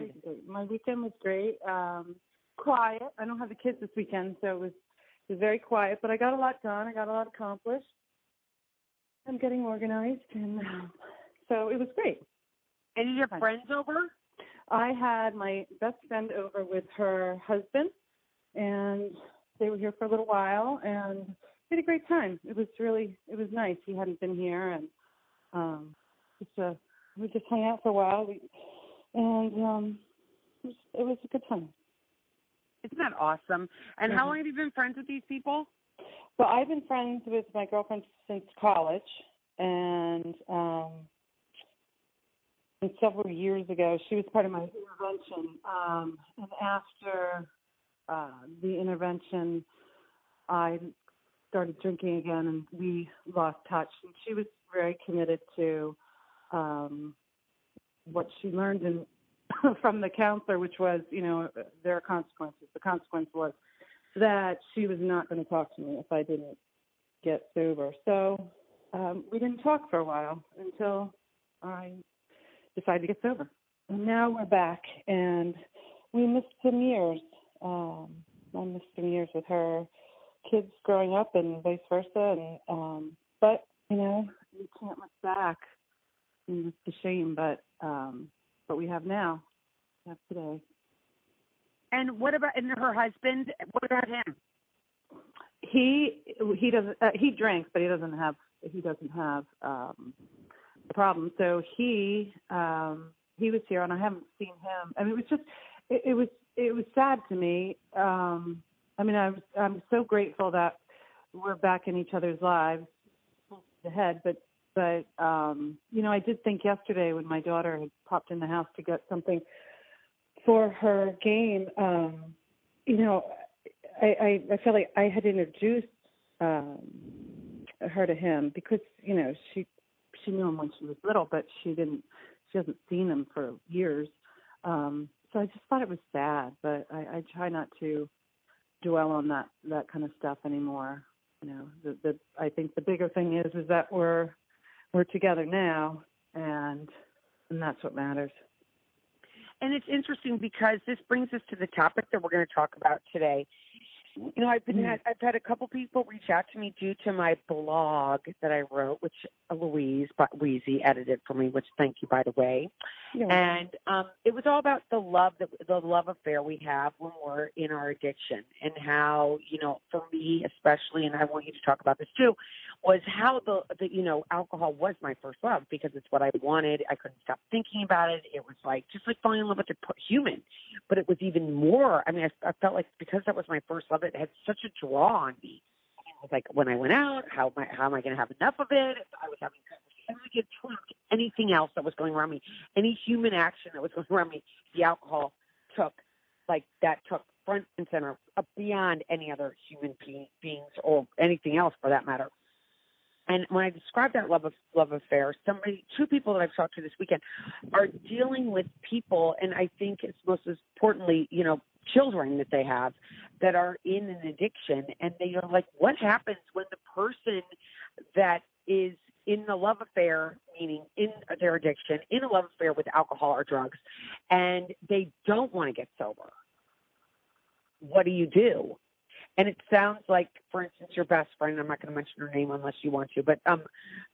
weekend? My weekend was great. Um, quiet. I don't have the kids this weekend, so it was it was very quiet. But I got a lot done. I got a lot accomplished. I'm getting organized, and um, so it was great. Any of your friends over? I had my best friend over with her husband, and they were here for a little while, and we had a great time. It was really it was nice. He hadn't been here, and um, just uh, we just hung out for a while. We, and um, it was, it was a good time. Isn't that awesome? And Mhm. how long have you been friends with these people? Well, I've been friends with my girlfriend since college, and um, and several years ago, she was part of my intervention. Um, and after uh, the intervention, I started drinking again, and we lost touch. And she was very committed to um, what she learned in, from the counselor, which was, you know, there are consequences. The consequence was that she was not going to talk to me if I didn't get sober. So um, we didn't talk for a while until I decided to get sober. And now we're back, and we missed some years. Um, I missed some years with her kids growing up, and vice versa. And um, but you know, you can't look back. And it's a shame, but um, but we have now. We have today. And what about and her husband? What about him? he he doesn't uh, he drinks but he doesn't have he doesn't have um a problem so he um he was here and i haven't seen him i mean it was just it, it was it was sad to me um i mean i was i'm so grateful that we're back in each other's lives the head but but um you know i did think yesterday when my daughter had popped in the house to get something for her game um you know I, I I felt like I had introduced um, her to him because you know she she knew him when she was little, but she didn't she hasn't seen him for years. Um, so I just thought it was sad, but I, I try not to dwell on that that kind of stuff anymore. You know, the, the I think the bigger thing is is that we're we're together now, and and that's what matters. And it's interesting because this brings us to the topic that we're going to talk about today. You know, I've been Mm. had, I've had a couple people reach out to me due to my blog that I wrote, which Louise but Weezy edited for me. Which thank you, by the way. And um, it was all about the love that the love affair we have when we're in our addiction, and how you know, for me especially, and I want you to talk about this too, was how the, the you know alcohol was my first love because it's what I wanted. I couldn't stop thinking about it. It was like just like falling in love with a human, but it was even more. I mean, I, I felt like because that was my first love, it had such a draw on me. It was like when I went out, how am I, how am I going to have enough of it? I was having conversations, it trumped anything else that was going around me, any human action that was going around me. The alcohol took like that took front and center uh, beyond any other human be- beings or anything else for that matter. And when I describe that love of love affair, somebody, two people that I've talked to this weekend, are dealing with people, and I think it's most importantly, you know, children that they have that are in an addiction, and they are like, what happens when the person that is in the love affair, meaning in their addiction, in a love affair with alcohol or drugs, and they don't want to get sober? What do you do? And it sounds like, for instance, your best friend, I'm not going to mention her name unless you want to, but um,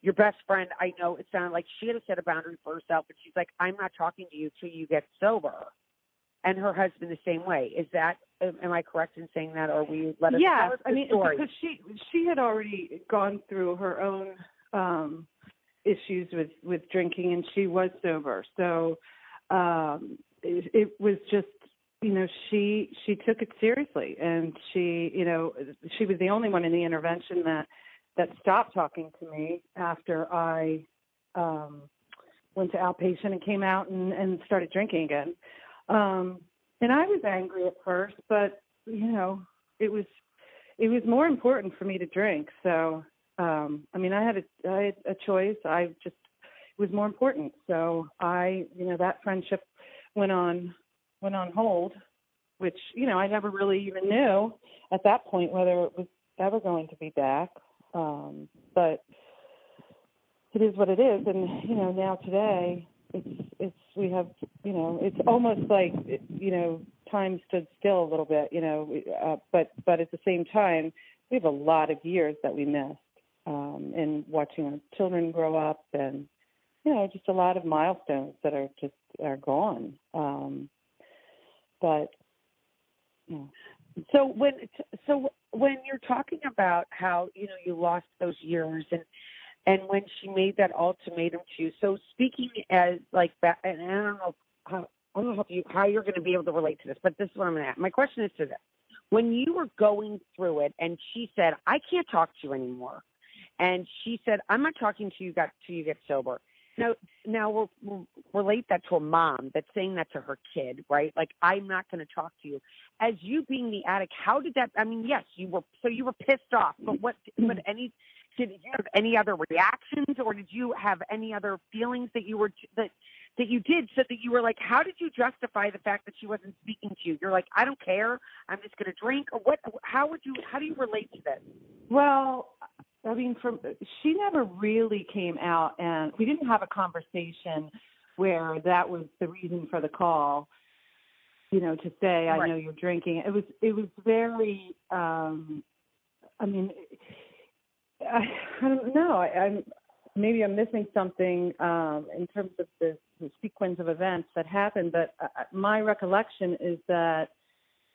your best friend, I know it sounded like she had to set a boundary for herself, but she's like, I'm not talking to you till you get sober. And her husband the same way. Is that, am I correct in saying that, or we let us us I mean story? because she she had already gone through her own um issues with with drinking and she was sober. So um it, it was just you know she she took it seriously and she you know she was the only one in the intervention that that stopped talking to me after I um went to outpatient and came out and and started drinking again. Um and I was angry at first, but you know, it was it was more important for me to drink. So um I mean I had a I had a choice. I just it was more important. So I you know that friendship went on went on hold which you know I never really even knew at that point whether it was ever going to be back. Um, but it is what it is, and you know now today it's it's we have you know it's almost like you know time stood still a little bit, you know, uh, but but at the same time we have a lot of years that we missed um, in watching our children grow up and you know just a lot of milestones that are just are gone. Um, but. So when so when you're talking about how you know you lost those years and and when she made that ultimatum to you, so speaking as like that, and I don't know how I don't know how, you, how you're going to be able to relate to this, but this is what I'm going to ask. My question is to this: When you were going through it, and she said, "I can't talk to you anymore," and she said, "I'm not talking to you got till you get sober." Now, now we'll, we'll relate that to a mom that's saying that to her kid, right? Like, I'm not going to talk to you. As you being the addict, how did that? I mean, yes, you were. So you were pissed off, but what? But any? Did you have any other reactions, or did you have any other feelings that you were that that you did, so that you were like, how did you justify the fact that she wasn't speaking to you? You're like, I don't care. I'm just going to drink, or what? How would you? How do you relate to this? Well, I mean, from she never really came out, and we didn't have a conversation where that was the reason for the call. You know, to say I know you're drinking. It was it was very. um I mean, I, I don't know. I, I'm maybe I'm missing something um in terms of the, the sequence of events that happened, but uh, my recollection is that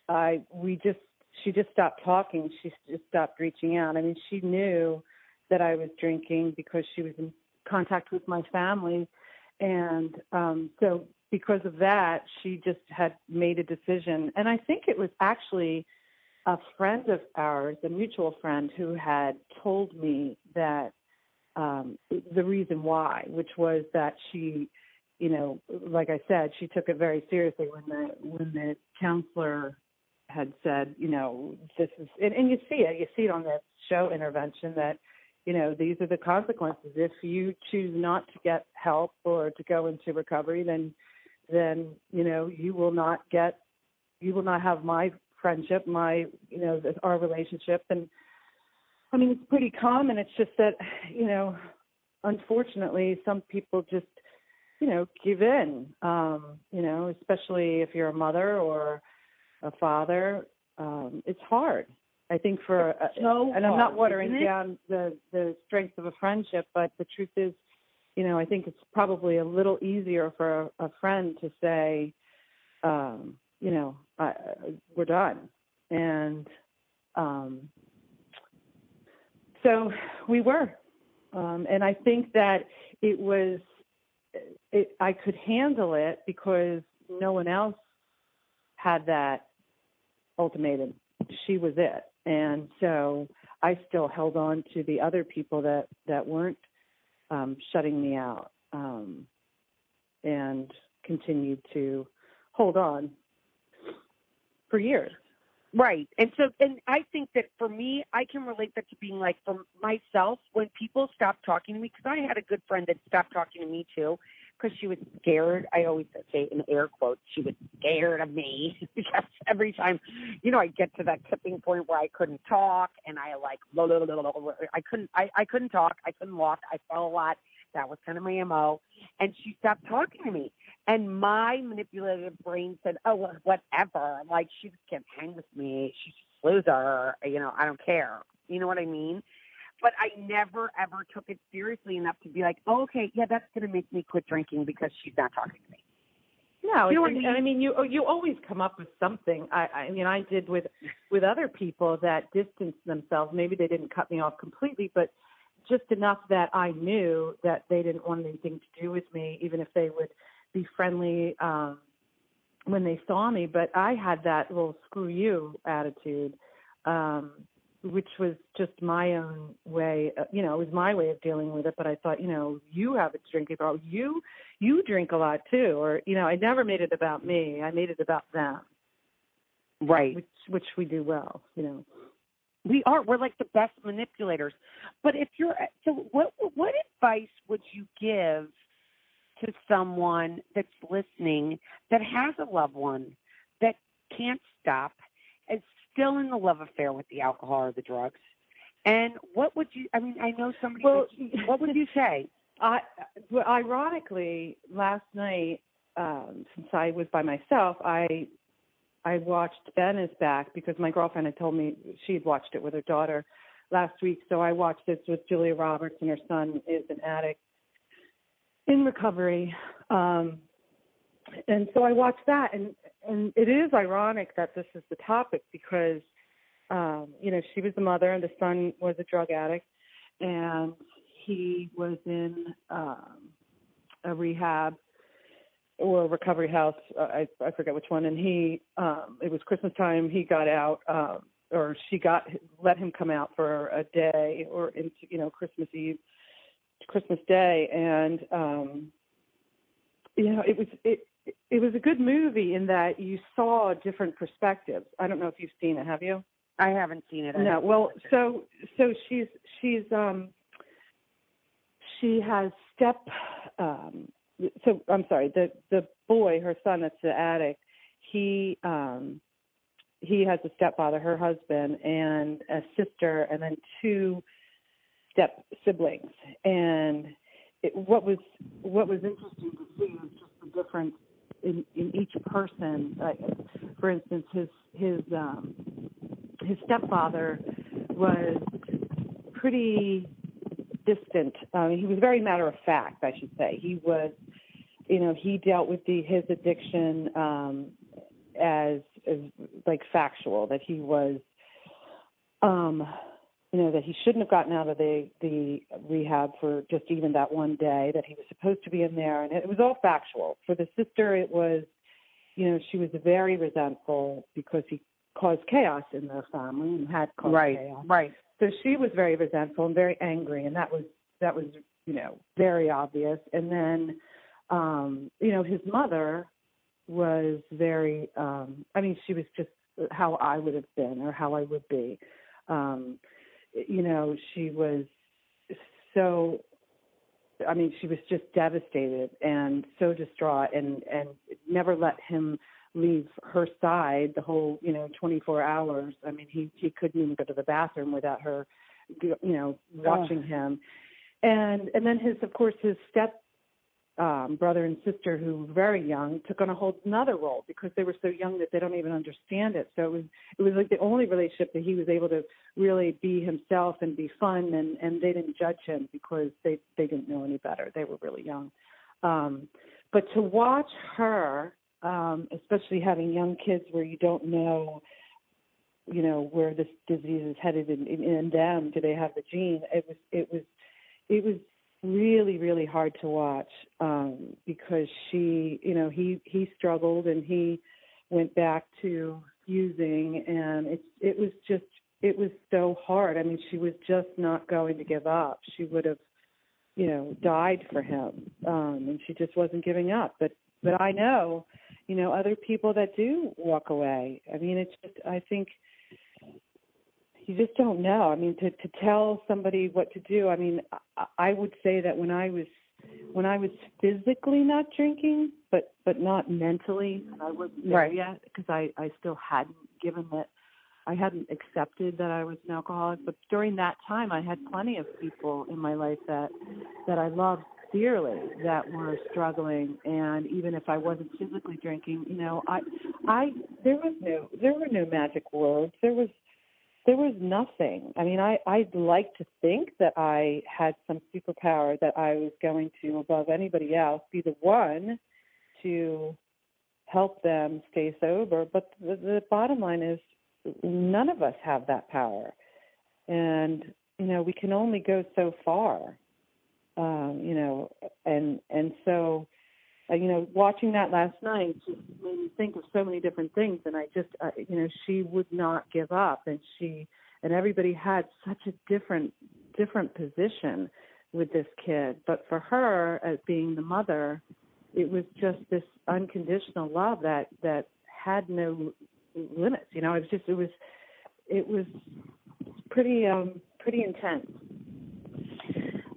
I we just she just stopped talking. She just stopped reaching out. I mean, she knew that I was drinking because she was in contact with my family, and um, so because of that, she just had made a decision. And I think it was actually a friend of ours, a mutual friend, who had told me that um, the reason why, which was that she, you know, like I said, she took it very seriously when the when the counselor had said, you know, this is, and, and you see it, you see it on the show intervention that, you know, these are the consequences. If you choose not to get help or to go into recovery, then, then, you know, you will not get, you will not have my friendship, my, you know, our relationship. And I mean, it's pretty common. It's just that, you know, unfortunately, some people just, you know, give in, um, you know, especially if you're a mother or, a father, um, it's hard. I think for uh, so and I'm not watering down the the strength of a friendship, but the truth is, you know, I think it's probably a little easier for a, a friend to say, um, you know, I, we're done, and um, so we were, um, and I think that it was, it, I could handle it because no one else had that ultimatum. She was it. And so I still held on to the other people that, that weren't um, shutting me out um, and continued to hold on for years. Right. And so, and I think that for me, I can relate that to being like for myself, when people stop talking to me, because I had a good friend that stopped talking to me too because she was scared. I always say in air quotes, she was scared of me because every time, you know, I get to that tipping point where I couldn't talk and I like, blah, blah, blah, blah, I couldn't, I, I couldn't talk. I couldn't walk. I fell a lot. That was kind of my MO. And she stopped talking to me. And my manipulative brain said, oh, well, whatever. Like, she just can't hang with me. She's a loser. You know, I don't care. You know what I mean? But I never ever took it seriously enough to be like, oh, okay, yeah, that's going to make me quit drinking because she's not talking to me. No, you know I, mean? I mean, you you always come up with something. I, I mean, I did with with other people that distanced themselves. Maybe they didn't cut me off completely, but just enough that I knew that they didn't want anything to do with me, even if they would be friendly um, when they saw me. But I had that little screw you attitude. Um, which was just my own way uh, you know it was my way of dealing with it but i thought you know you have a drinking problem you you drink a lot too or you know i never made it about me i made it about them. Right. Which which we do well you know. We are we're like the best manipulators. But if you're so what what advice would you give to someone that's listening that has a loved one that can't stop, is still in the love affair with the alcohol or the drugs. And what would you? I mean, I know somebody. Well, would, what would you say? I, well, ironically, last night, um, since I was by myself, I I watched Ben is back because my girlfriend had told me she had watched it with her daughter last week. So I watched this with Julia Roberts, and her son is an addict in recovery. Um, and so I watched that, and and it is ironic that this is the topic because um, you know she was the mother, and the son was a drug addict, and he was in um, a rehab or a recovery house. I I forget which one, and he um, it was Christmas time. He got out. Um, or she got let him come out for a day or into you know Christmas Eve, Christmas Day, and um, you know it was it it was a good movie in that you saw different perspectives. I don't know if you've seen it. Have you? I haven't seen it. I no. Well, so so she's she's um she has step um so I'm sorry the the boy her son that's the addict he um he has a stepfather, her husband, and a sister, and then two step siblings. And it, what was what was interesting to see was just the difference in, in each person. Like, for instance, his his um, his stepfather was pretty distant. Um, he was very matter of fact, I should say. He was, you know, he dealt with the his addiction um, as as like factual that he was um you know that he shouldn't have gotten out of the the rehab for just even that one day that he was supposed to be in there. And it was all factual. For the sister it was you know she was very resentful because he caused chaos in their family and had caused right, chaos. right. So she was very resentful and very angry and that was that was you know very obvious. And then um you know his mother was very um I mean she was just how I would have been or how I would be. Um you know, she was so I mean she was just devastated and so distraught and and never let him leave her side the whole, you know, 24 hours. I mean he he couldn't even go to the bathroom without her you know watching oh. him. And and then his of course his step um, brother and sister who were very young took on a whole another role because they were so young that they don't even understand it. So it was it was like the only relationship that he was able to really be himself and be fun and and they didn't judge him because they they didn't know any better. They were really young. Um, but to watch her, um, especially having young kids where you don't know you know where this disease is headed in, in, in them do they have the gene it was it was it was really really hard to watch um because she you know he he struggled and he went back to using and it it was just it was so hard. I mean she was just not going to give up. She would have you know died for him um and she just wasn't giving up. But but i know you know other people that do walk away. I mean it's just i think you just don't know. I mean, to to tell somebody what to do. I mean, I, I would say that when I was when I was physically not drinking, but but not mentally, I wasn't there right. yet because I I still hadn't given that I hadn't accepted that I was an alcoholic. But during that time, I had plenty of people in my life that that I loved dearly that were struggling and even if I wasn't physically drinking, you know, I I there was no there were no magic words. There was there was nothing. I mean, I I'd like to think that I had some superpower that I was going to above anybody else be the one to help them stay sober, but the, the bottom line is none of us have that power. And you know, we can only go so far. Um, you know, and and so uh, you know, watching that last night just made me think of so many different things. And I just, uh, you know, she would not give up, and she and everybody had such a different different position with this kid. But for her, as being the mother, it was just this unconditional love that that had no limits. You know, it was just it was it was pretty um pretty intense.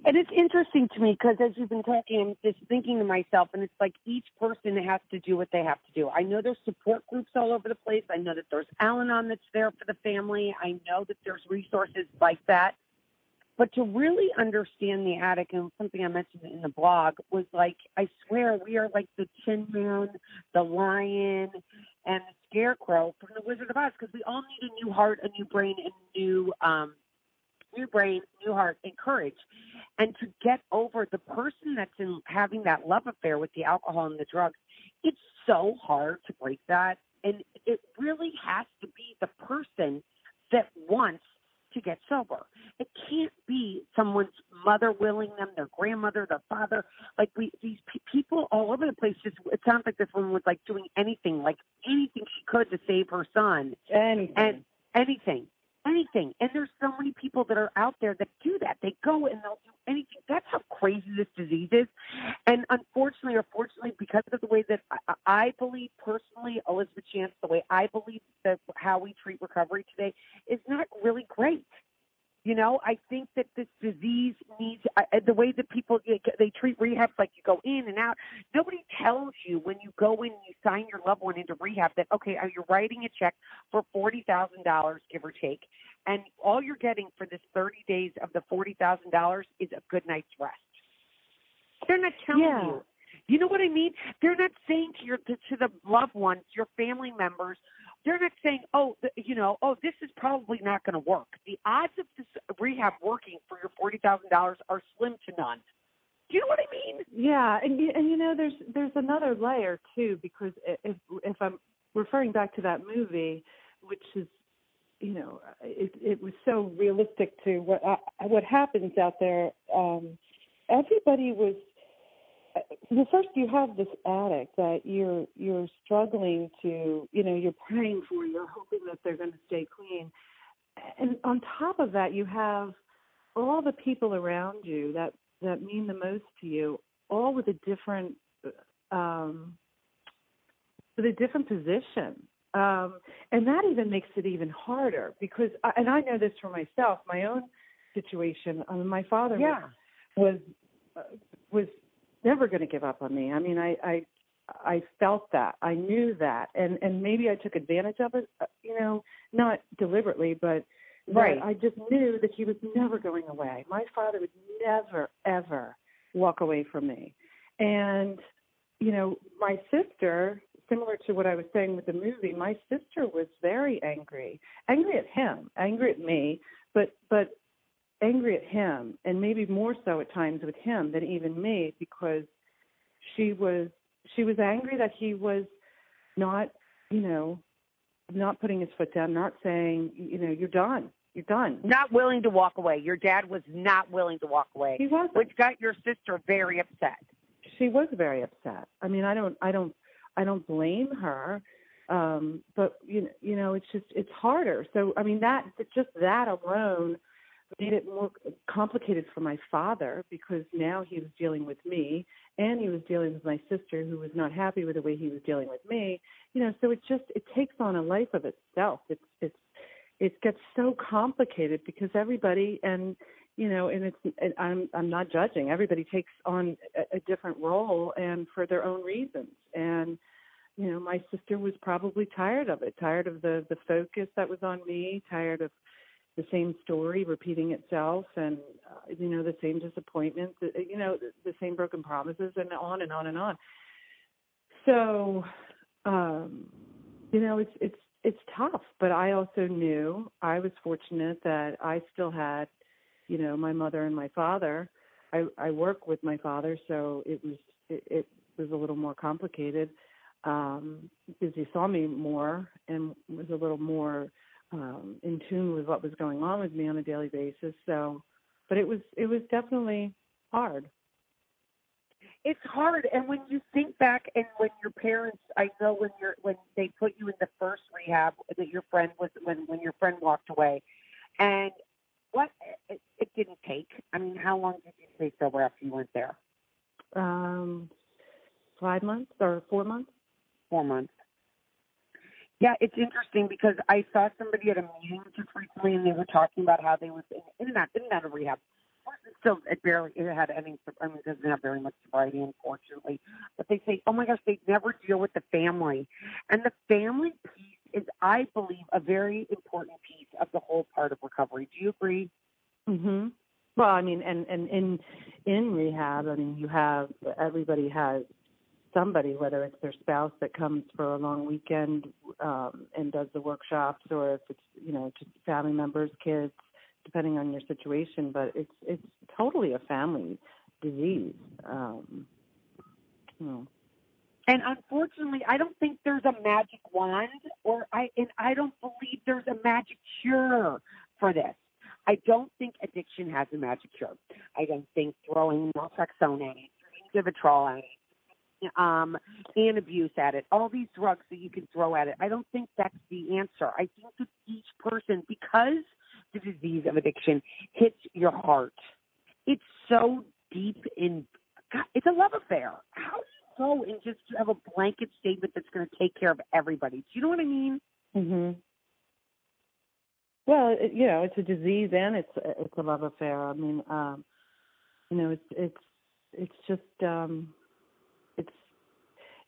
And it's interesting to me because as you've been talking, I'm just thinking to myself, and it's like each person has to do what they have to do. I know there's support groups all over the place. I know that there's Al Anon that's there for the family. I know that there's resources like that. But to really understand the attic, and something I mentioned in the blog was like, I swear we are like the Tin Man, the Lion, and the Scarecrow from the Wizard of Oz because we all need a new heart, a new brain, and new um, new brain, new heart, and courage. And to get over the person that's in having that love affair with the alcohol and the drugs, it's so hard to break that. And it really has to be the person that wants to get sober. It can't be someone's mother willing them, their grandmother, their father. Like we, these people all over the place. Just it sounds like this woman was like doing anything, like anything she could to save her son. Anything. And anything anything. And there's so many people that are out there that do that. They go and they'll do anything. That's how crazy this disease is. And unfortunately, or fortunately, because of the way that I, I believe personally, Elizabeth Chance, the way I believe that how we treat recovery today is not really great. You know, I think that this disease needs uh, the way that people they treat rehabs like you go in and out. Nobody tells you when you go in and you sign your loved one into rehab that okay, you're writing a check for forty thousand dollars, give or take, and all you're getting for this thirty days of the forty thousand dollars is a good night's rest. They're not telling yeah. you. You know what I mean? They're not saying to your to, to the loved ones, your family members, they're not saying, oh, the, you know, oh, this is probably not going to work. The odds of this rehab working for your forty thousand dollars are slim to none. Do you know what I mean? Yeah, and and you know, there's there's another layer too because if if I'm referring back to that movie, which is, you know, it it was so realistic to what uh, what happens out there. Um, everybody was the first you have this addict that you're you're struggling to you know you're praying for you're hoping that they're going to stay clean and on top of that you have all the people around you that that mean the most to you all with a different um with a different position um and that even makes it even harder because I, and i know this for myself my own situation I mean, my father yeah. was was, uh, was never going to give up on me. I mean, I I I felt that. I knew that, and and maybe I took advantage of it. Uh, you know, not deliberately, but right. I just knew that he was never going away. My father would never ever walk away from me, and you know, my sister. Similar to what I was saying with the movie, my sister was very angry, angry at him, angry at me, but but angry at him and maybe more so at times with him than even me because she was she was angry that he was not you know not putting his foot down not saying you know you're done. You're done. Not willing to walk away. Your dad was not willing to walk away he was which got your sister very upset. She was very upset. I mean i don't i don't i don't blame her um but you know you know it's just it's harder. So i mean that just that alone made it more complicated for my father because now he was dealing with me and he was dealing with my sister who was not happy with the way he was dealing with me. You know so it just it takes on a life of itself. It's it's it gets so complicated because everybody and you know and it's and i'm i'm not judging. Everybody takes on a, a different role and for their own reasons. And you know my sister was probably tired of it tired of the the focus that was on me tired of the same story repeating itself and uh, you know the same disappointments uh, you know the, the same broken promises and on and on and on. So um you know it's it's it's tough but i also knew i was fortunate that i still had you know my mother and my father i i work with my father so it was it, it was a little more complicated um because he saw me more and was a little more um, in tune with what was going on with me on a daily basis. So, but it was it was definitely hard. It's hard, and when you think back, and when your parents, I know when you're when they put you in the first rehab that your friend was when when your friend walked away, and what it, it didn't take. I mean, how long did you stay sober after you went there? Um, five months or four months. Four months. Yeah, it's interesting because I saw somebody at a meeting just recently, and they were talking about how they was in, in and out, in and out of rehab. Still it barely it had any. I mean, it doesn't have very much sobriety, unfortunately. But they say, oh my gosh, they never deal with the family, and the family piece is, I believe, a very important piece of the whole part of recovery. Do you agree? Mhm. Well, I mean, and and in in rehab, I mean, you have everybody has somebody, whether it's their spouse that comes for a long weekend um, and does the workshops, or if it's you know just family members, kids, depending on your situation. But it's it's totally a family disease. Um, hmm. And unfortunately, I don't think there's a magic wand, or I and I don't believe there's a magic cure for this. I don't think addiction has a magic cure. I don't think throwing naltrexone at it, Vivitrol at it, um, Antabuse at it, all these drugs that you can throw at it. I don't think that's the answer. I think that each person, because the disease of addiction hits your heart, it's so deep in. God, it's a love affair. How do you go and just have a blanket statement that's going to take care of everybody? Do you know what I mean? Mhm. Well, it, you know, it's a disease and it's it's a love affair. I mean, um, you know, it's it's it's just um it's,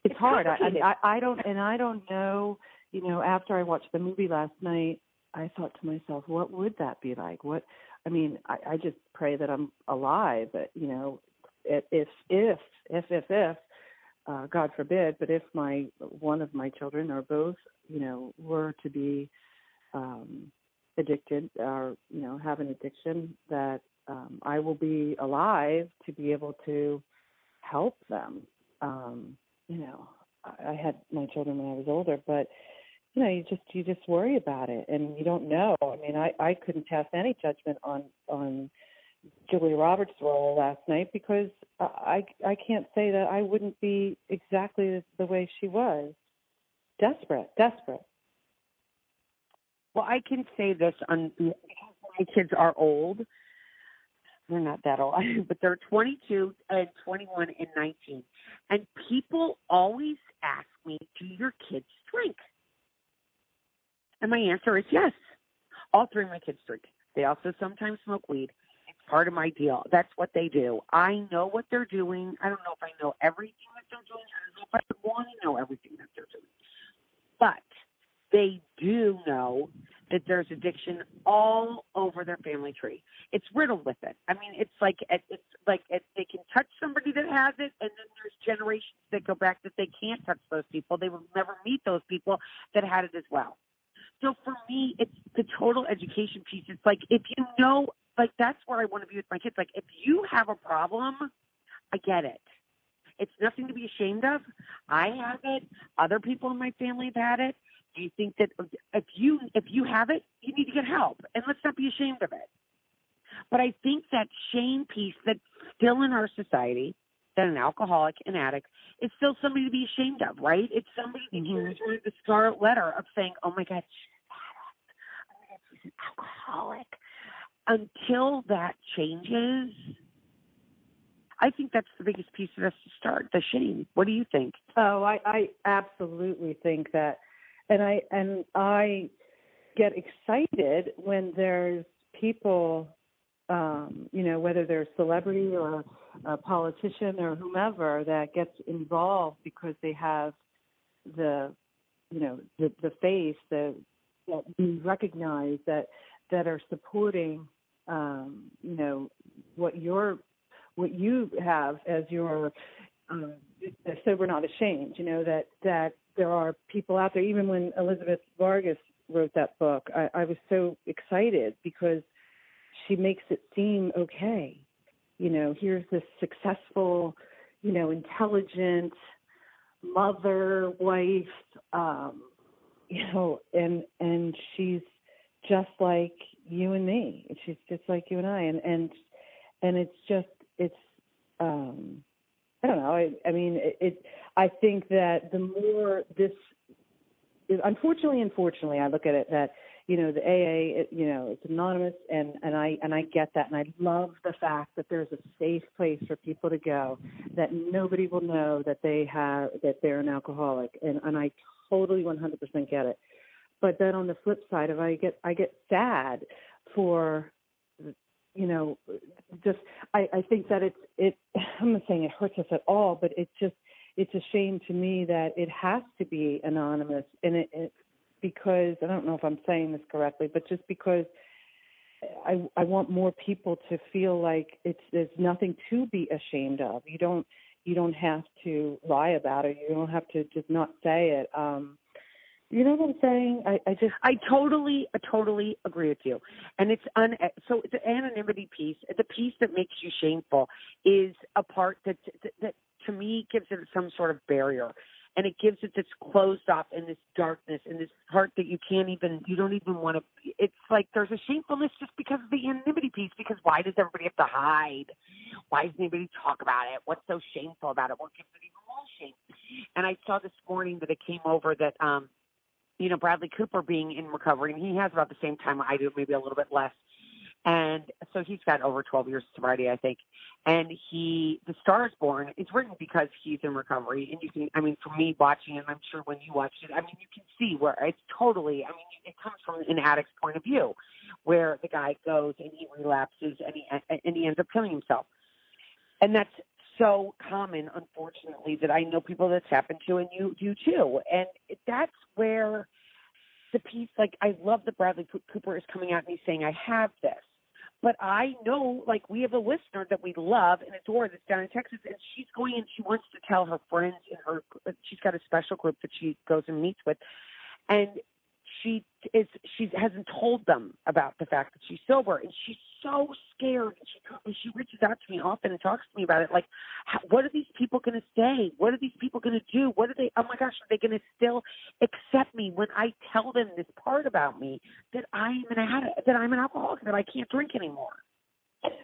it's hard. I, I I don't and I don't know. You know, after I watched the movie last night, I thought to myself, what would that be like? What I mean, I, I just pray that I'm alive. But you know, if if if if if, uh, God forbid, but if my one of my children or both, you know, were to be um, addicted or you know have an addiction, that um, I will be alive to be able to help them. Um, you know, I had my children when I was older, but you know, you just you just worry about it, and you don't know. I mean, I I couldn't pass any judgment on on Julia Roberts' role last night because I I can't say that I wouldn't be exactly the way she was, desperate, desperate. Well, I can say this on my kids are old they're not that old, but they're 22 and 21 and 19. And people always ask me, do your kids drink? And my answer is yes. All three of my kids drink. They also sometimes smoke weed. It's part of my deal. That's what they do. I know what they're doing. I don't know if I know everything that they're doing. I don't know if I want to know everything that they're doing. But they do know that there's addiction all over their family tree. It's riddled with it. I mean, it's like it's like they can touch somebody that has it, and then there's generations that go back that they can't touch those people. They will never meet those people that had it as well. So for me, it's the total education piece. It's like if you know, like that's where I want to be with my kids. Like if you have a problem, I get it. It's nothing to be ashamed of. I have it. Other people in my family have had it. Do you think that if you if you have it, you need to get help, and let's not be ashamed of it. But I think that shame piece that's still in our society, that an alcoholic, an addict, is still somebody to be ashamed of, right? It's somebody that mm-hmm. carries around the scarlet letter of saying, "Oh my God, she's an addict. Oh my God, she's an alcoholic." Until that changes, I think that's the biggest piece of us to start the shame. What do you think? Oh, I, I absolutely think that and I and I get excited when there's people, um, you know, whether they're a celebrity or a politician or whomever that gets involved because they have the, you know, the the face that that we recognize that that are supporting, um, you know, what your what you have as your um, so we're not ashamed, you know, that that there are people out there. Even when Elizabeth Vargas wrote that book, I, I was so excited because she makes it seem okay. You know, here's this successful, you know, intelligent mother, wife, um, you know, and and she's just like you and me. She's just like you and I, and and and it's just it's um I don't know. I, I mean, it, it. I think that the more this, unfortunately, unfortunately, I look at it that you know the AA, it, you know, it's anonymous, and and I and I get that, and I love the fact that there's a safe place for people to go, that nobody will know that they have that they're an alcoholic, and and I totally 100% get it. But then on the flip side of I get I get sad for you know, just I, I think that it's it. I'm not saying it hurts us at all, but it just it's a shame to me that it has to be anonymous, and it, it because I don't know if I'm saying this correctly, but just because I I want more people to feel like it's there's nothing to be ashamed of. You don't you don't have to lie about it. You don't have to just not say it. Um you know what I'm saying? I, I just I totally I totally agree with you. And it's un so the anonymity piece, the piece that makes you shameful is a part that that to me gives it some sort of barrier and it gives it this closed off and this darkness and this heart that you can't even you don't even want to it's like there's a shamefulness just because of the anonymity piece because why does everybody have to hide? Why does anybody talk about it? What's so shameful about it? What gives it even more shame? And i saw this morning that it came over that um you know bradley cooper being in recovery and he has about the same time i do maybe a little bit less and so he's got over 12 years of sobriety, I think. And he, The Star is Born, it's written because he's in recovery. And you can, I mean, for me watching it, I'm sure when you watched it, I mean, you can see where it's totally, I mean, it comes from an addict's point of view, where the guy goes and he relapses and he, and he ends up killing himself. And that's so common, unfortunately, that I know people that's happened to, and you do too. And that's where the piece, like, I love that Bradley Cooper is coming out and he's saying, I have this but I know, like, we have a listener that we love and adore that's down in Texas, and she's going and she wants to tell her friends and her. Uh, she's got a special group that she goes and meets with, and she is she hasn't told them about the fact that she's sober and she's so scared. She she reaches out to me often and talks to me about it. Like how, what are these people going to say? What are these people going to do? What are they oh my gosh are they going to still accept me when i tell them this part about me that i'm an addict that i'm an alcoholic that i can't drink anymore?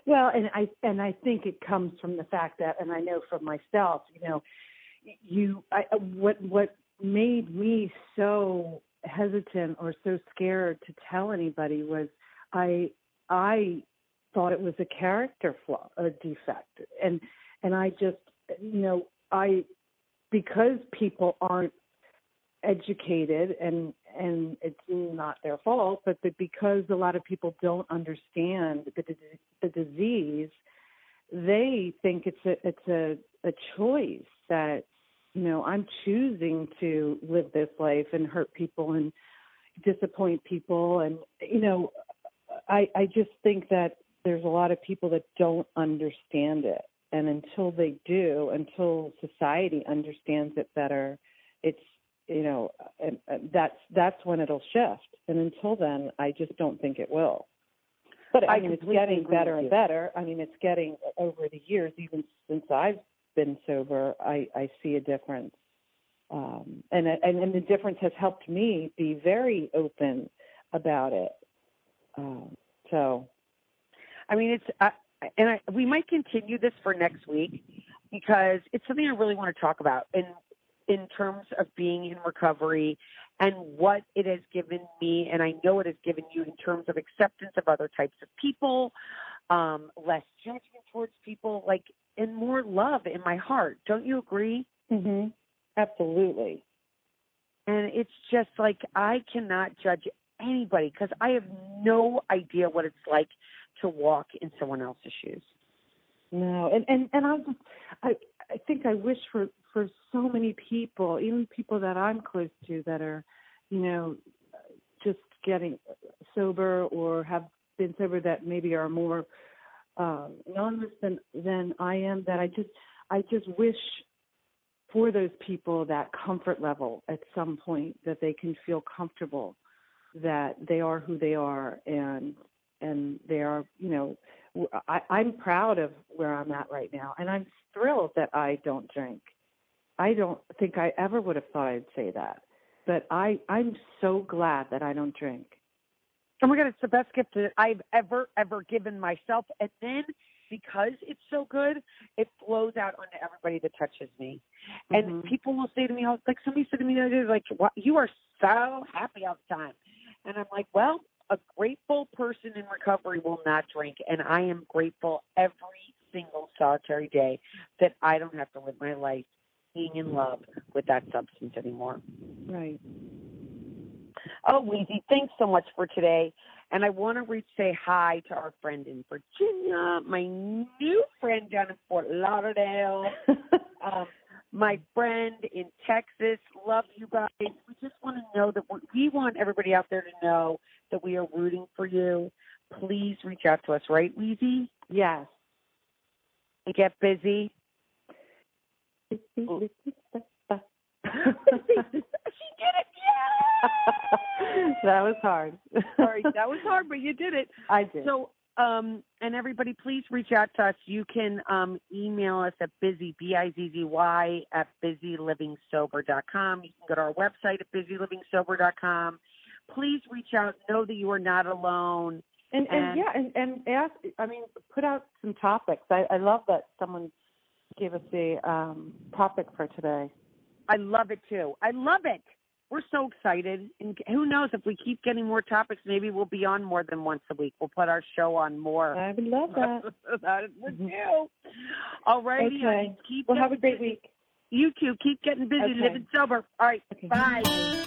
Well and i and i think it comes from the fact that and i know from myself you know you i what what made me so hesitant or so scared to tell anybody was I I thought it was a character flaw, a defect, and and I just you know I because people aren't educated and and it's not their fault, but that because a lot of people don't understand the the disease, they think it's a it's a a choice that you know, I'm choosing to live this life and hurt people and disappoint people. And, you know, I, I just think that there's a lot of people that don't understand it. And until they do, until society understands it better, it's, you know, and, and that's, that's when it'll shift. And until then, I just don't think it will. But I, I mean, it's getting better and better. I mean, it's getting over the years, even since I've been sober, I, I see a difference. Um, and, and and the difference has helped me be very open about it. Um, so, I mean, it's uh, and I, we might continue this for next week because it's something I really want to talk about in in terms of being in recovery and what it has given me, and I know it has given you in terms of acceptance of other types of people, um, less judgment towards people. Like and more love in my heart. Don't you agree? Mhm. Absolutely. And it's just like I cannot judge anybody because I have no idea what it's like to walk in someone else's shoes. No, and and and I just I I think I wish for for so many people, even people that I'm close to that are, you know, just getting sober or have been sober that maybe are more um, anonymous than than I am. That I just I just wish for those people that comfort level at some point that they can feel comfortable that they are who they are and and they are you know I, I'm proud of where I'm at right now and I'm thrilled that I don't drink. I don't think I ever would have thought I'd say that. But I I'm so glad that I don't drink. Oh my God, it's the best gift that I've ever, ever given myself. And then because it's so good, it flows out onto everybody that touches me. And mm-hmm. people will say to me, like somebody said to me the other day, like, you are so happy all the time. And I'm like, well, a grateful person in recovery will not drink. And I am grateful every single solitary day that I don't have to live my life being in love with that substance anymore. Right. Oh, Weezy, thanks so much for today. And I want to reach say hi to our friend in Virginia, my new friend down in Fort Lauderdale, um, my friend in Texas. Love you guys. We just want to know that we want everybody out there to know that we are rooting for you. Please reach out to us, right, Weezy? Yes. And get busy. she did it. Yeah. that was hard. Sorry, that was hard, but you did it. I did. So, um, and everybody, please reach out to us. You can um, email us at busy b i z z y at bizzylivingsober.com. You can go to our website at bizzylivingsober.com. Please reach out. Know that you are not alone. And, and, and yeah, and, and ask. I mean, put out some topics. I, I love that someone gave us the um, topic for today. I love it too. I love it. We're so excited. And who knows if we keep getting more topics, maybe we'll be on more than once a week. We'll put our show on more. I would love that. that would mm-hmm. do. All righty. Okay. Keep well, have a great week. You too. Keep getting busy, Okay. living sober. All right. Okay. Bye.